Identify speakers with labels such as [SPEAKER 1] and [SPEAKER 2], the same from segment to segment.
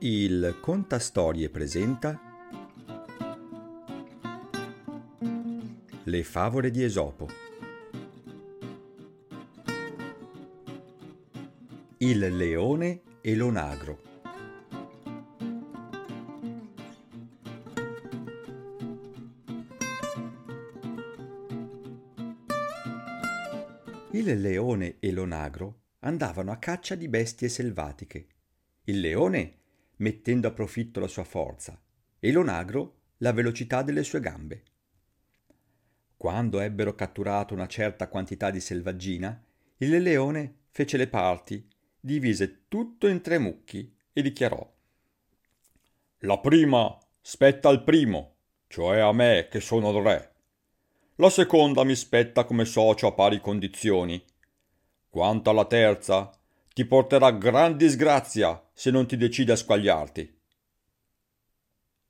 [SPEAKER 1] Il Contastorie presenta Le favole di Esopo. Il leone e l'onagro. Il leone e l'onagro andavano a caccia di bestie selvatiche. Il leone mettendo a profitto la sua forza e l'onagro la velocità delle sue gambe. Quando ebbero catturato una certa quantità di selvaggina, il leone fece le parti, divise tutto in tre mucchi e dichiarò La prima spetta al primo, cioè a me che sono il re. La seconda mi spetta come socio a pari condizioni. Quanto alla terza, ti porterà gran disgrazia se non ti decidi a squagliarti.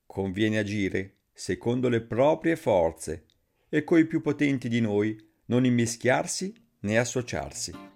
[SPEAKER 1] Conviene agire secondo le proprie forze e coi più potenti di noi non immischiarsi né associarsi.